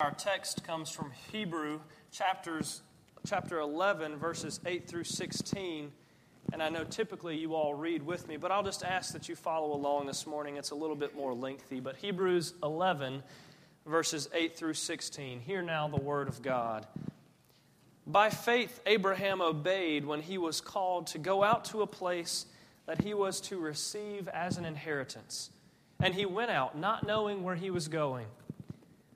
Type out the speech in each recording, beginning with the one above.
Our text comes from Hebrew chapters chapter 11 verses 8 through 16 and I know typically you all read with me but I'll just ask that you follow along this morning. It's a little bit more lengthy but Hebrews 11 verses 8 through 16 hear now the word of God. By faith Abraham obeyed when he was called to go out to a place that he was to receive as an inheritance. And he went out not knowing where he was going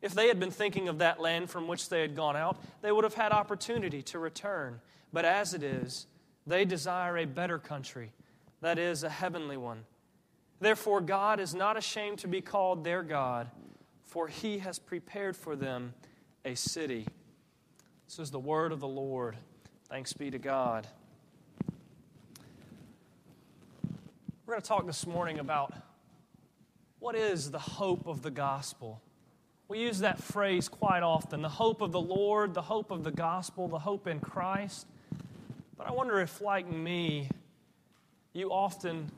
If they had been thinking of that land from which they had gone out, they would have had opportunity to return. But as it is, they desire a better country, that is, a heavenly one. Therefore, God is not ashamed to be called their God, for he has prepared for them a city. This is the word of the Lord. Thanks be to God. We're going to talk this morning about what is the hope of the gospel. We use that phrase quite often the hope of the Lord, the hope of the gospel, the hope in Christ. But I wonder if, like me, you often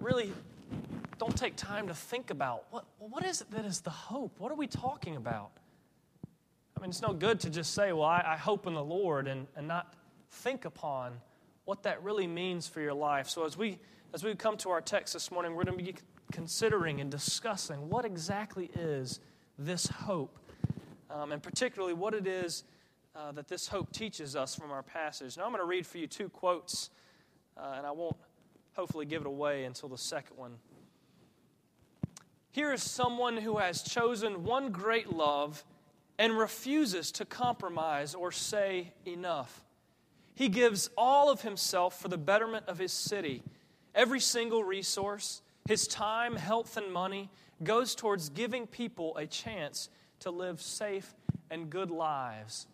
really don't take time to think about what, what is it that is the hope? What are we talking about? I mean, it's no good to just say, well, I, I hope in the Lord and, and not think upon what that really means for your life. So as we as we come to our text this morning, we're going to be considering and discussing what exactly is this hope, um, and particularly what it is uh, that this hope teaches us from our passage. Now, I'm going to read for you two quotes, uh, and I won't hopefully give it away until the second one. Here is someone who has chosen one great love and refuses to compromise or say enough. He gives all of himself for the betterment of his city, every single resource, his time, health, and money goes towards giving people a chance to live safe and good lives.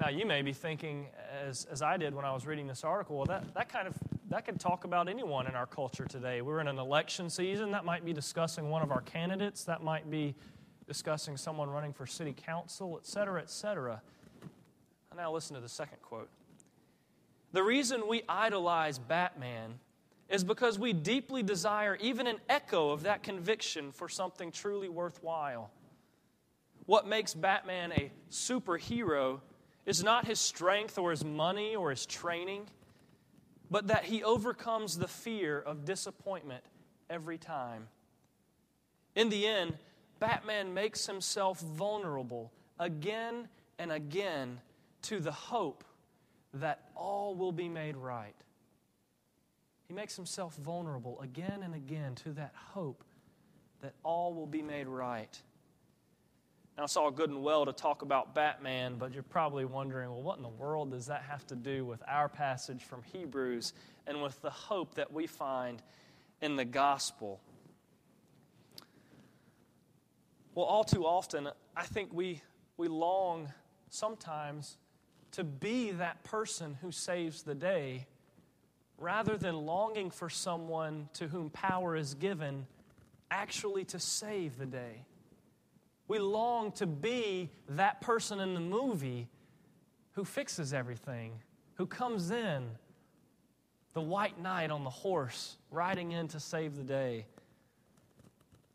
Now, you may be thinking, as, as I did when I was reading this article, well, that, that kind of that could talk about anyone in our culture today. We're in an election season. That might be discussing one of our candidates. That might be discussing someone running for city council, et cetera, et cetera. Now, listen to the second quote. The reason we idolize Batman is because we deeply desire even an echo of that conviction for something truly worthwhile. What makes Batman a superhero is not his strength or his money or his training, but that he overcomes the fear of disappointment every time. In the end, Batman makes himself vulnerable again and again to the hope that all will be made right. He makes himself vulnerable again and again to that hope that all will be made right. Now, it's all good and well to talk about Batman, but you're probably wondering, well, what in the world does that have to do with our passage from Hebrews and with the hope that we find in the gospel? Well, all too often, I think we, we long sometimes to be that person who saves the day rather than longing for someone to whom power is given actually to save the day. We long to be that person in the movie who fixes everything, who comes in, the white knight on the horse, riding in to save the day.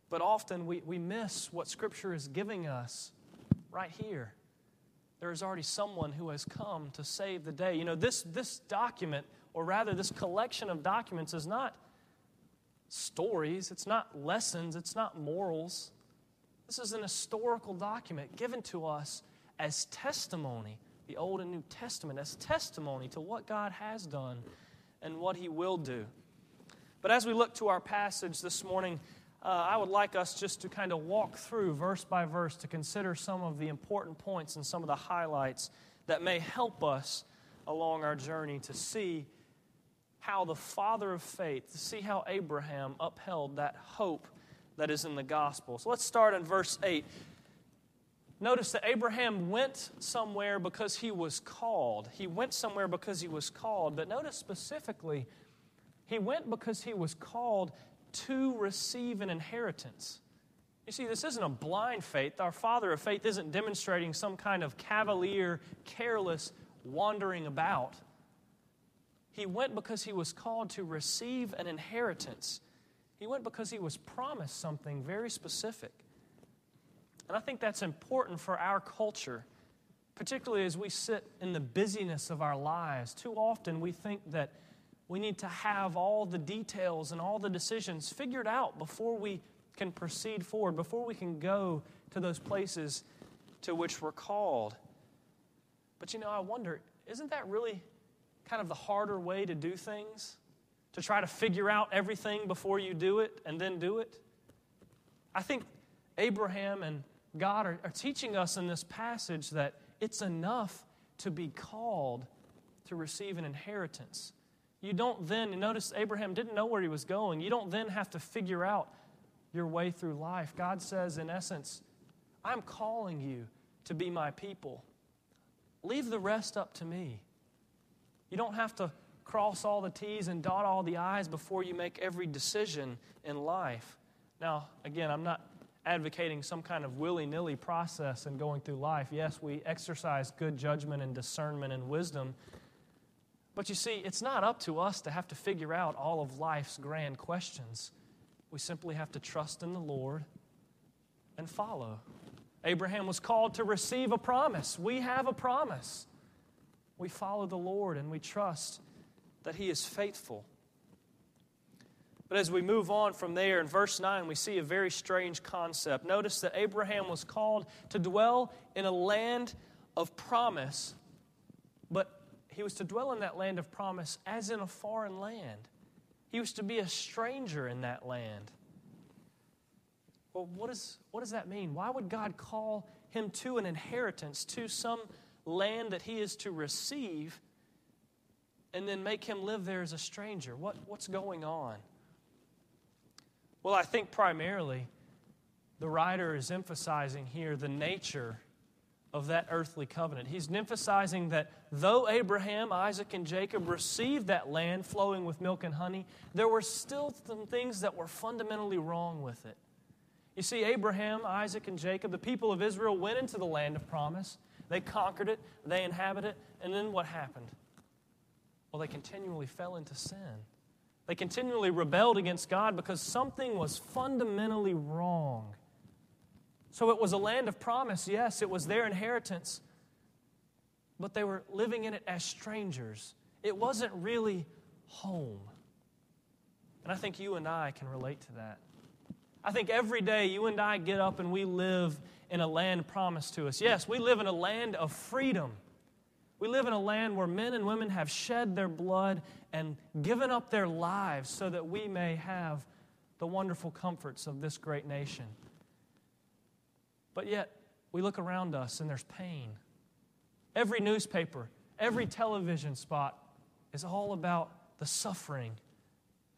But often we, we miss what Scripture is giving us right here. There is already someone who has come to save the day. You know, this, this document or rather, this collection of documents is not stories, it's not lessons, it's not morals. This is an historical document given to us as testimony the Old and New Testament as testimony to what God has done and what He will do. But as we look to our passage this morning, uh, I would like us just to kind of walk through verse by verse to consider some of the important points and some of the highlights that may help us along our journey to see how the father of faith, to see how Abraham upheld that hope that is in the gospel. So let's start in verse 8. Notice that Abraham went somewhere because he was called. He went somewhere because he was called. But notice specifically, he went because he was called to receive an inheritance. You see, this isn't a blind faith. Our father of faith isn't demonstrating some kind of cavalier, careless wandering about. He went because he was called to receive an inheritance. He went because he was promised something very specific. And I think that's important for our culture, particularly as we sit in the busyness of our lives. Too often we think that we need to have all the details and all the decisions figured out before we can proceed forward, before we can go to those places to which we're called. But you know, I wonder, isn't that really kind of the harder way to do things? To try to figure out everything before you do it and then do it? I think Abraham and God are, are teaching us in this passage that it's enough to be called to receive an inheritance. You don't then, notice Abraham didn't know where he was going. You don't then have to figure out your way through life. God says, in essence, I'm calling you to be my people. Leave the rest up to me. You don't have to cross all the T's and dot all the I's before you make every decision in life. Now, again, I'm not advocating some kind of willy nilly process in going through life. Yes, we exercise good judgment and discernment and wisdom. But you see, it's not up to us to have to figure out all of life's grand questions. We simply have to trust in the Lord and follow. Abraham was called to receive a promise. We have a promise. We follow the Lord and we trust that He is faithful. But as we move on from there, in verse 9, we see a very strange concept. Notice that Abraham was called to dwell in a land of promise, but he was to dwell in that land of promise as in a foreign land. He was to be a stranger in that land. Well, what, is, what does that mean? Why would God call him to an inheritance, to some land that he is to receive, and then make him live there as a stranger? What, what's going on? Well, I think primarily the writer is emphasizing here the nature of that earthly covenant. He's emphasizing that though Abraham, Isaac, and Jacob received that land flowing with milk and honey, there were still some things that were fundamentally wrong with it. You see, Abraham, Isaac, and Jacob, the people of Israel, went into the land of promise. They conquered it, they inhabited it, and then what happened? Well, they continually fell into sin. They continually rebelled against God because something was fundamentally wrong. So it was a land of promise, yes, it was their inheritance, but they were living in it as strangers. It wasn't really home. And I think you and I can relate to that. I think every day you and I get up and we live in a land promised to us. Yes, we live in a land of freedom. We live in a land where men and women have shed their blood and given up their lives so that we may have the wonderful comforts of this great nation. But yet, we look around us and there's pain. Every newspaper, every television spot is all about the suffering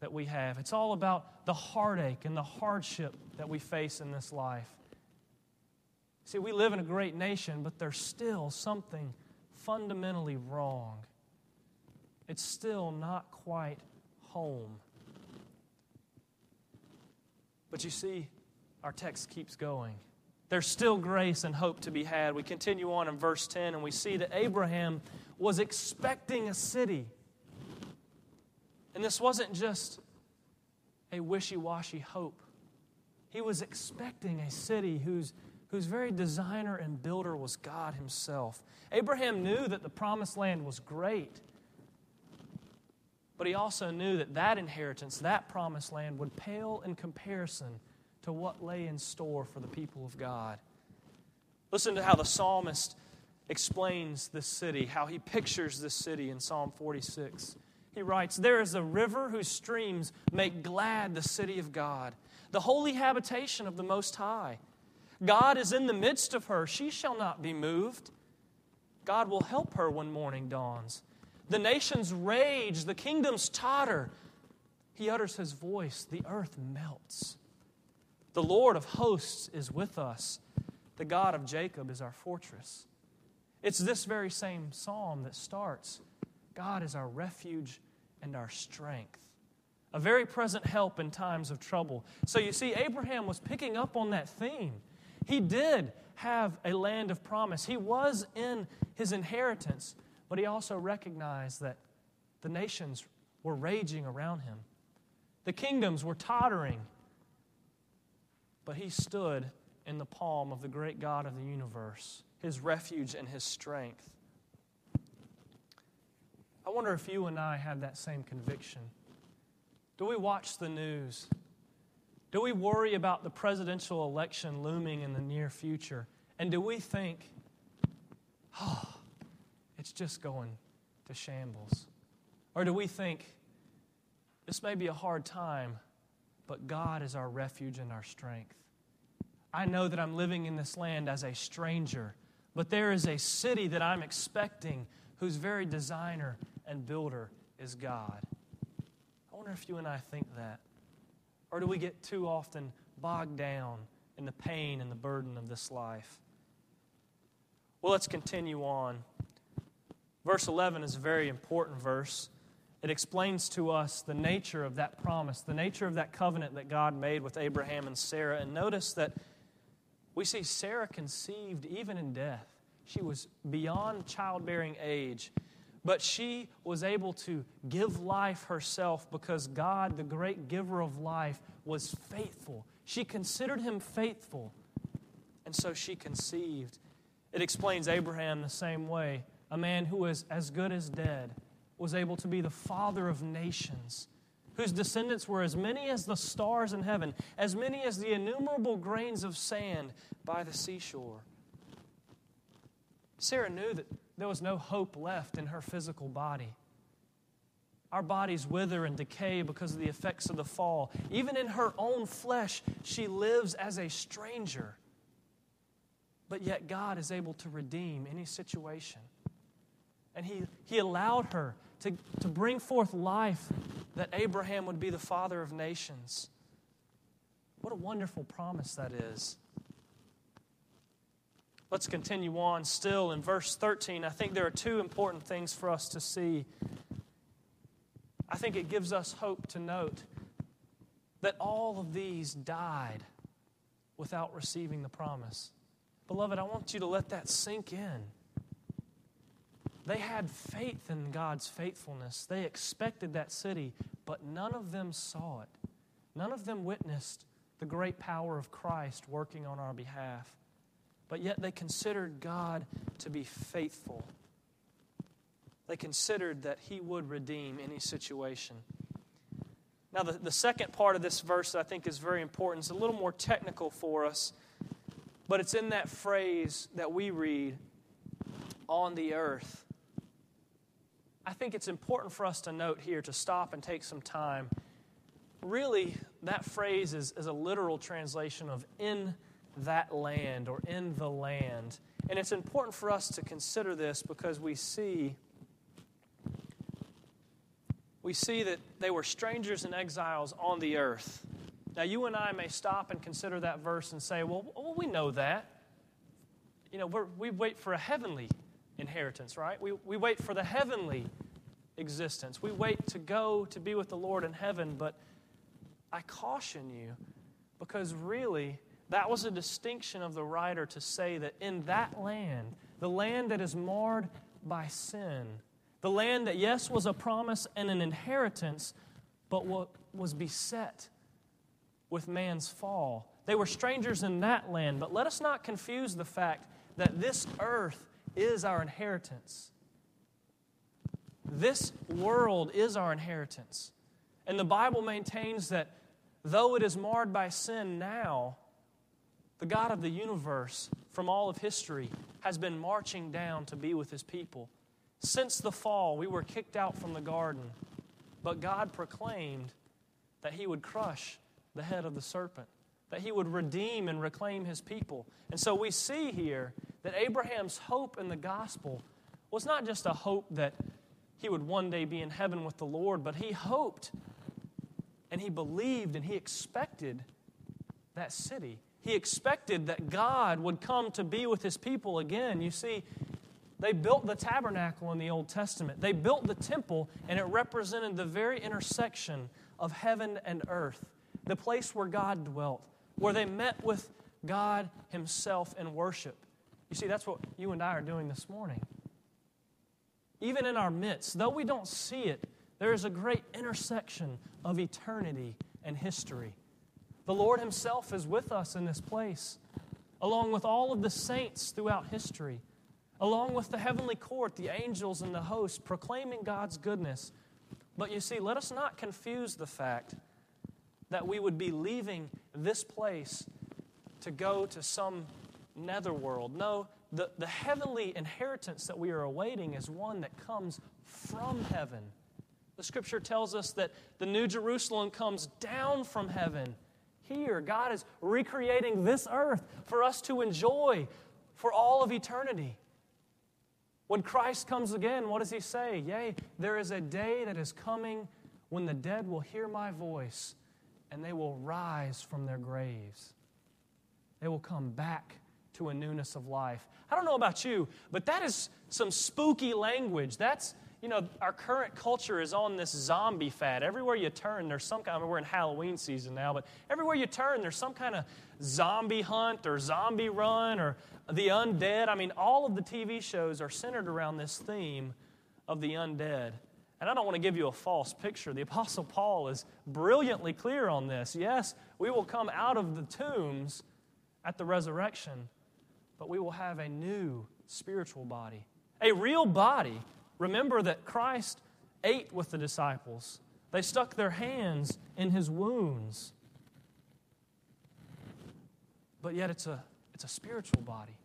that we have. It's all about the heartache and the hardship that we face in this life. See, we live in a great nation, but there's still something fundamentally wrong. It's still not quite home. But you see, our text keeps going. There's still grace and hope to be had. We continue on in verse 10, and we see that Abraham was expecting a city. And this wasn't just a wishy washy hope, he was expecting a city whose, whose very designer and builder was God Himself. Abraham knew that the promised land was great. But he also knew that that inheritance, that promised land, would pale in comparison to what lay in store for the people of God. Listen to how the psalmist explains this city, how he pictures this city in Psalm 46. He writes, There is a river whose streams make glad the city of God, the holy habitation of the Most High. God is in the midst of her, she shall not be moved. God will help her when morning dawns. The nations rage, the kingdoms totter. He utters his voice, the earth melts. The Lord of hosts is with us. The God of Jacob is our fortress. It's this very same psalm that starts God is our refuge and our strength, a very present help in times of trouble. So you see, Abraham was picking up on that theme. He did have a land of promise, he was in his inheritance, but he also recognized that the nations were raging around him, the kingdoms were tottering. But he stood in the palm of the great God of the universe, his refuge and his strength. I wonder if you and I have that same conviction. Do we watch the news? Do we worry about the presidential election looming in the near future? And do we think, oh, it's just going to shambles? Or do we think, this may be a hard time, but God is our refuge and our strength? I know that I'm living in this land as a stranger, but there is a city that I'm expecting whose very designer and builder is God. I wonder if you and I think that. Or do we get too often bogged down in the pain and the burden of this life? Well, let's continue on. Verse 11 is a very important verse. It explains to us the nature of that promise, the nature of that covenant that God made with Abraham and Sarah. And notice that we see Sarah conceived even in death. She was beyond childbearing age, but she was able to give life herself because God, the great giver of life, was faithful. She considered him faithful, and so she conceived. It explains Abraham the same way. A man who was as good as dead was able to be the father of nations, whose descendants were as many as the stars in heaven, as many as the innumerable grains of sand by the seashore. Sarah knew that there was no hope left in her physical body. Our bodies wither and decay because of the effects of the fall. Even in her own flesh, she lives as a stranger. But yet, God is able to redeem any situation. And He, he allowed her to, to bring forth life that Abraham would be the father of nations. What a wonderful promise that is. Let's continue on still in verse 13. I think there are two important things for us to see. I think it gives us hope to note that all of these died without receiving the promise. Beloved, I want you to let that sink in. They had faith in God's faithfulness. They expected that city, but none of them saw it. None of them witnessed the great power of Christ working on our behalf but yet they considered God to be faithful. They considered that He would redeem any situation. Now, the, the second part of this verse I think is very important. It's a little more technical for us, but it's in that phrase that we read, on the earth. I think it's important for us to note here, to stop and take some time. Really, that phrase is, is a literal translation of in that land or in the land. And it's important for us to consider this because we see we see that they were strangers and exiles on the earth. Now you and I may stop and consider that verse and say, well, well we know that. You know, we wait for a heavenly inheritance, right? We, we wait for the heavenly existence. We wait to go to be with the Lord in heaven, but I caution you because really that was a distinction of the writer to say that in that land, the land that is marred by sin, the land that, yes, was a promise and an inheritance, but what was beset with man's fall. They were strangers in that land, but let us not confuse the fact that this earth is our inheritance. This world is our inheritance. And the Bible maintains that though it is marred by sin now, the God of the universe from all of history, has been marching down to be with his people. Since the fall, we were kicked out from the garden, but God proclaimed that he would crush the head of the serpent, that he would redeem and reclaim his people. And so we see here that Abraham's hope in the gospel was not just a hope that he would one day be in heaven with the Lord, but he hoped and he believed and he expected that city. He expected that God would come to be with his people again. You see, they built the tabernacle in the Old Testament, they built the temple, and it represented the very intersection of heaven and earth, the place where God dwelt, where they met with God Himself in worship. You see, that's what you and I are doing this morning. Even in our midst, though we don't see it, there is a great intersection of eternity and history. The Lord Himself is with us in this place, along with all of the saints throughout history, along with the heavenly court, the angels, and the host, proclaiming God's goodness. But you see, let us not confuse the fact that we would be leaving this place to go to some netherworld. No, the, the heavenly inheritance that we are awaiting is one that comes from heaven. The scripture tells us that the New Jerusalem comes down from heaven. Here, God is recreating this earth for us to enjoy for all of eternity. When Christ comes again, what does he say? Yea, there is a day that is coming when the dead will hear my voice and they will rise from their graves. They will come back to a newness of life. I don't know about you, but that is some spooky language. That's, you know, our current culture is on this zombie fad. Everywhere you turn, there's some kind of, we're in Halloween season now, but everywhere you turn, there's some kind of zombie hunt or zombie run or the undead. I mean, all of the TV shows are centered around this theme of the undead. And I don't want to give you a false picture. The Apostle Paul is brilliantly clear on this. Yes, we will come out of the tombs at the resurrection, but we will have a new spiritual body, a real body. Remember that Christ ate with the disciples, they stuck their hands in his wounds. But yet, it's a, it's a spiritual body.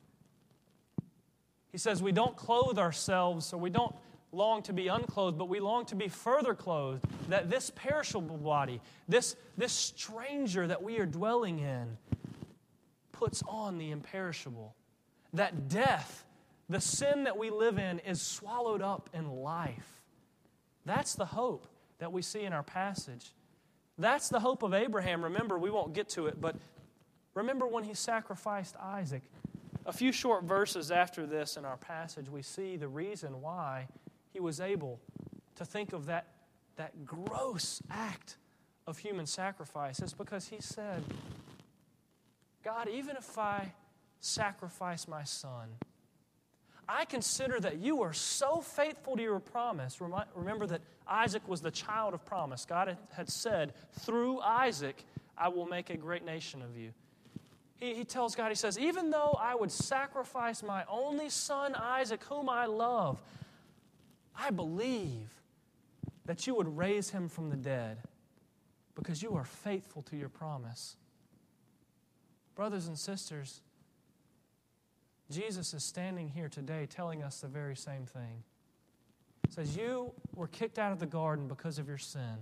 He says we don't clothe ourselves or we don't long to be unclothed, but we long to be further clothed. That this perishable body, this, this stranger that we are dwelling in, puts on the imperishable. That death, the sin that we live in, is swallowed up in life. That's the hope that we see in our passage. That's the hope of Abraham. Remember, we won't get to it, but remember when he sacrificed Isaac. A few short verses after this in our passage, we see the reason why he was able to think of that, that gross act of human sacrifice. It's because he said, God, even if I sacrifice my son, I consider that you are so faithful to your promise. Remember that Isaac was the child of promise. God had said, through Isaac, I will make a great nation of you. He, he tells God, He says, even though I would sacrifice my only son, Isaac, whom I love, I believe that you would raise him from the dead because you are faithful to your promise. Brothers and sisters, Jesus is standing here today telling us the very same thing. He says, You were kicked out of the garden because of your sin.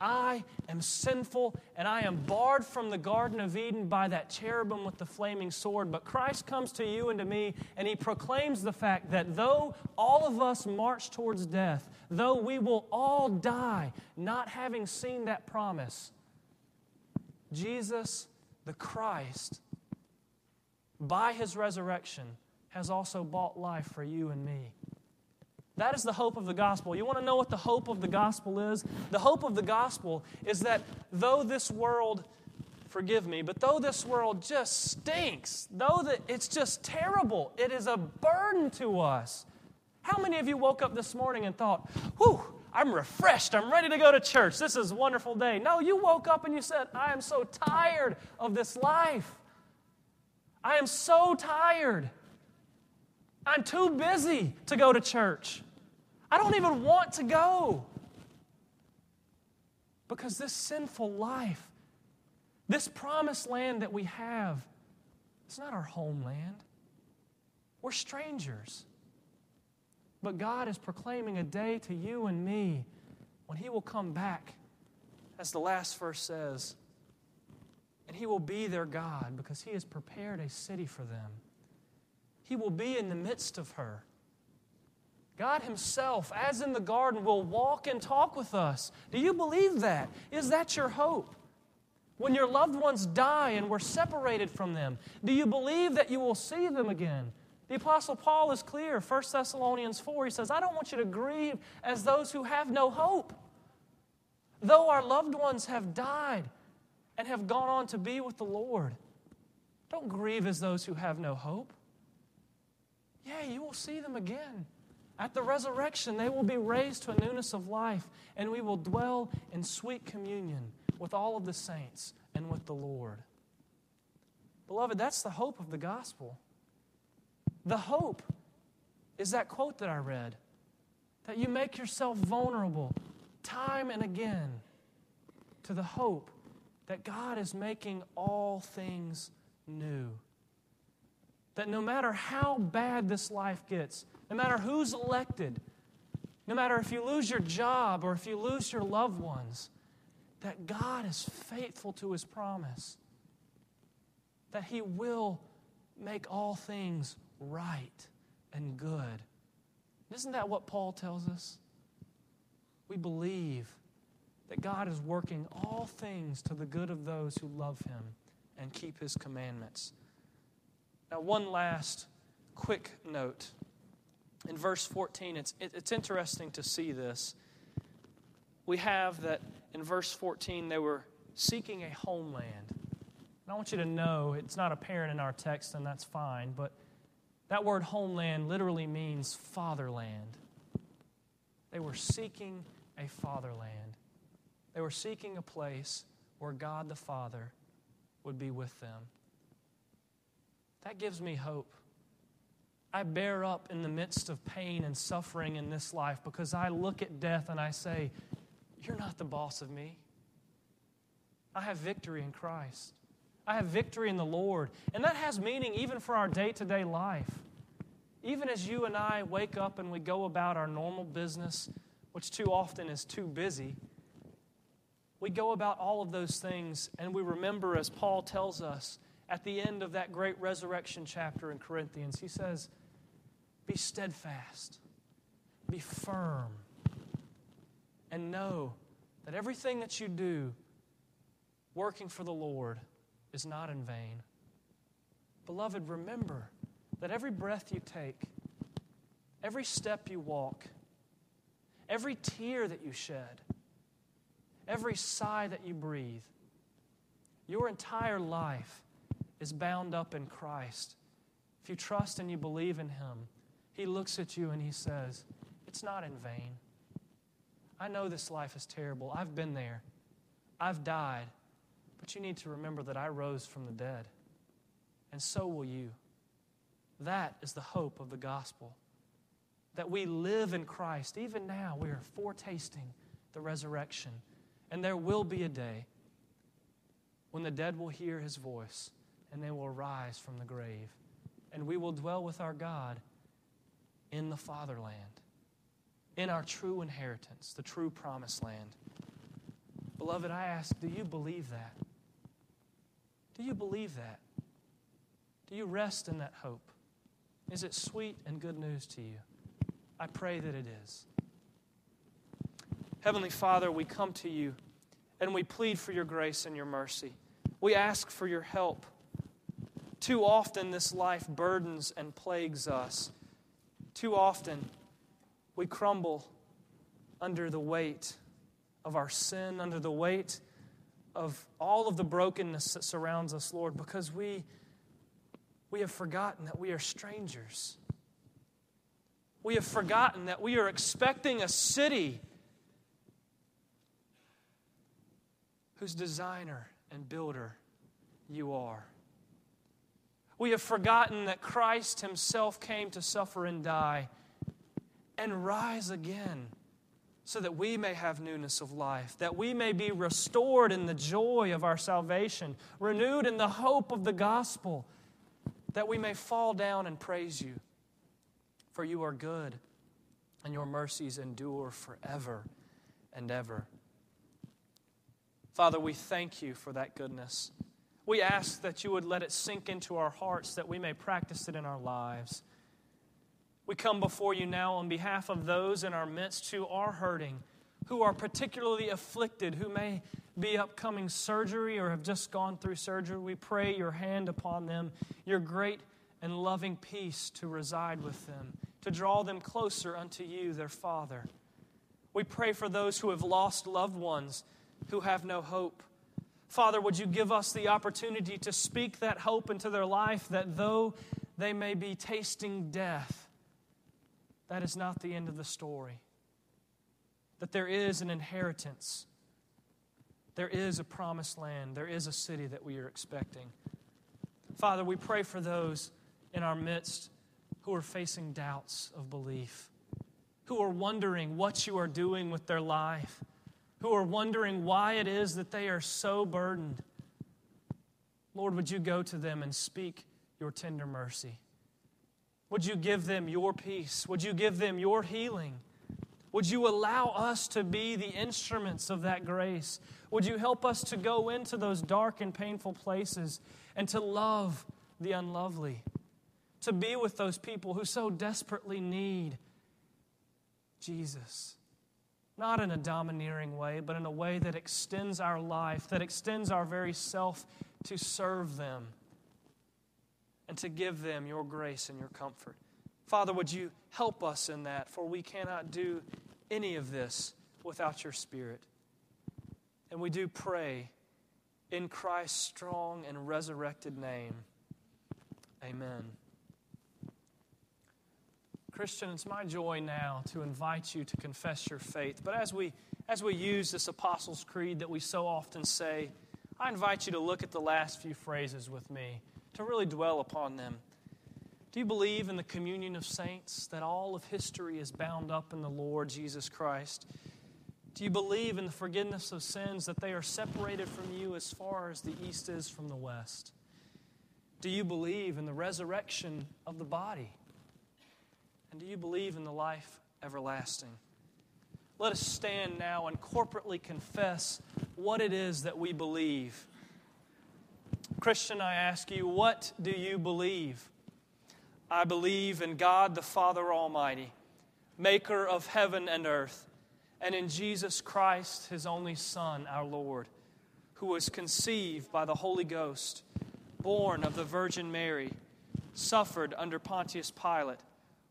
I am sinful and I am barred from the Garden of Eden by that cherubim with the flaming sword. But Christ comes to you and to me and he proclaims the fact that though all of us march towards death, though we will all die not having seen that promise, Jesus, the Christ, by his resurrection, has also bought life for you and me. That is the hope of the gospel. You want to know what the hope of the gospel is? The hope of the gospel is that though this world, forgive me, but though this world just stinks, though that it's just terrible, it is a burden to us. How many of you woke up this morning and thought, whew, I'm refreshed. I'm ready to go to church. This is a wonderful day. No, you woke up and you said, I am so tired of this life. I am so tired. I'm too busy to go to church. I don't even want to go. Because this sinful life, this promised land that we have, It's not our homeland. We're strangers. But God is proclaiming a day to you and me when He will come back, as the last verse says, and He will be their God because He has prepared a city for them. He will be in the midst of her. God Himself, as in the garden, will walk and talk with us. Do you believe that? Is that your hope? When your loved ones die and we're separated from them, do you believe that you will see them again? The Apostle Paul is clear, 1 Thessalonians 4. He says, I don't want you to grieve as those who have no hope. Though our loved ones have died and have gone on to be with the Lord, don't grieve as those who have no hope. Yeah, you will see them again. At the resurrection, they will be raised to a newness of life, and we will dwell in sweet communion with all of the saints and with the Lord. Beloved, that's the hope of the gospel. The hope is that quote that I read that you make yourself vulnerable time and again to the hope that God is making all things new. That no matter how bad this life gets, no matter who's elected, no matter if you lose your job or if you lose your loved ones, that God is faithful to his promise, that he will make all things right and good. Isn't that what Paul tells us? We believe that God is working all things to the good of those who love him and keep his commandments. Now, one last quick note. In verse 14, it's, it's interesting to see this. We have that in verse 14, they were seeking a homeland. And I want you to know it's not apparent in our text, and that's fine, but that word homeland literally means fatherland. They were seeking a fatherland. They were seeking a place where God the Father would be with them. That gives me hope. I bear up in the midst of pain and suffering in this life because I look at death and I say, You're not the boss of me. I have victory in Christ. I have victory in the Lord. And that has meaning even for our day to day life. Even as you and I wake up and we go about our normal business, which too often is too busy, we go about all of those things and we remember, as Paul tells us at the end of that great resurrection chapter in Corinthians, he says, Be steadfast, be firm, and know that everything that you do working for the Lord is not in vain. Beloved, remember that every breath you take, every step you walk, every tear that you shed, every sigh that you breathe, your entire life is bound up in Christ. If you trust and you believe in Him, He looks at you and He says, It's not in vain. I know this life is terrible. I've been there. I've died. But you need to remember that I rose from the dead, and so will you. That is the hope of the gospel. That we live in Christ. Even now, we are foretasting the resurrection. And there will be a day when the dead will hear his voice and they will rise from the grave. And we will dwell with our God in the fatherland, in our true inheritance, the true promised land. Beloved, I ask, do you believe that? Do you believe that? Do you rest in that hope? Is it sweet and good news to you? I pray that it is. Heavenly Father, we come to you and we plead for your grace and your mercy. We ask for your help. Too often, this life burdens and plagues us. Too often, we crumble under the weight of our sin, under the weight of all of the brokenness that surrounds us, Lord, because we, we have forgotten that we are strangers. We have forgotten that we are expecting a city whose designer and builder you are. We have forgotten that Christ Himself came to suffer and die and rise again so that we may have newness of life, that we may be restored in the joy of our salvation, renewed in the hope of the gospel, that we may fall down and praise you. For you are good, and your mercies endure forever and ever. Father, we thank you for that goodness. We ask that you would let it sink into our hearts that we may practice it in our lives. We come before you now on behalf of those in our midst who are hurting, who are particularly afflicted, who may be upcoming surgery or have just gone through surgery. We pray your hand upon them, your great and loving peace to reside with them, to draw them closer unto you, their Father. We pray for those who have lost loved ones, who have no hope. Father, would you give us the opportunity to speak that hope into their life that though they may be tasting death, that is not the end of the story. That there is an inheritance, there is a promised land, there is a city that we are expecting. Father, we pray for those in our midst who are facing doubts of belief, who are wondering what you are doing with their life, who are wondering why it is that they are so burdened. Lord, would you go to them and speak your tender mercy? Would you give them your peace? Would you give them your healing? Would you allow us to be the instruments of that grace? Would you help us to go into those dark and painful places and to love the unlovely? To be with those people who so desperately need Jesus. Not in a domineering way, but in a way that extends our life, that extends our very self to serve them and to give them your grace and your comfort. Father, would you help us in that? For we cannot do any of this without your Spirit. And we do pray in Christ's strong and resurrected name. Amen. Christian, it's my joy now to invite you to confess your faith. But as we, as we use this Apostles' Creed that we so often say, I invite you to look at the last few phrases with me to really dwell upon them. Do you believe in the communion of saints, that all of history is bound up in the Lord Jesus Christ? Do you believe in the forgiveness of sins, that they are separated from you as far as the east is from the west? Do you believe in the resurrection of the body? And do you believe in the life everlasting? Let us stand now and corporately confess what it is that we believe Christian, I ask you, what do you believe? I believe in God the Father Almighty, maker of heaven and earth, and in Jesus Christ, his only Son, our Lord, who was conceived by the Holy Ghost, born of the Virgin Mary, suffered under Pontius Pilate,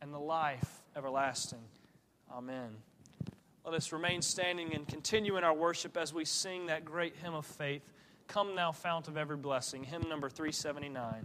and the life everlasting. Amen. Let us remain standing and continue in our worship as we sing that great hymn of faith. Come, thou fount of every blessing. Hymn number 379.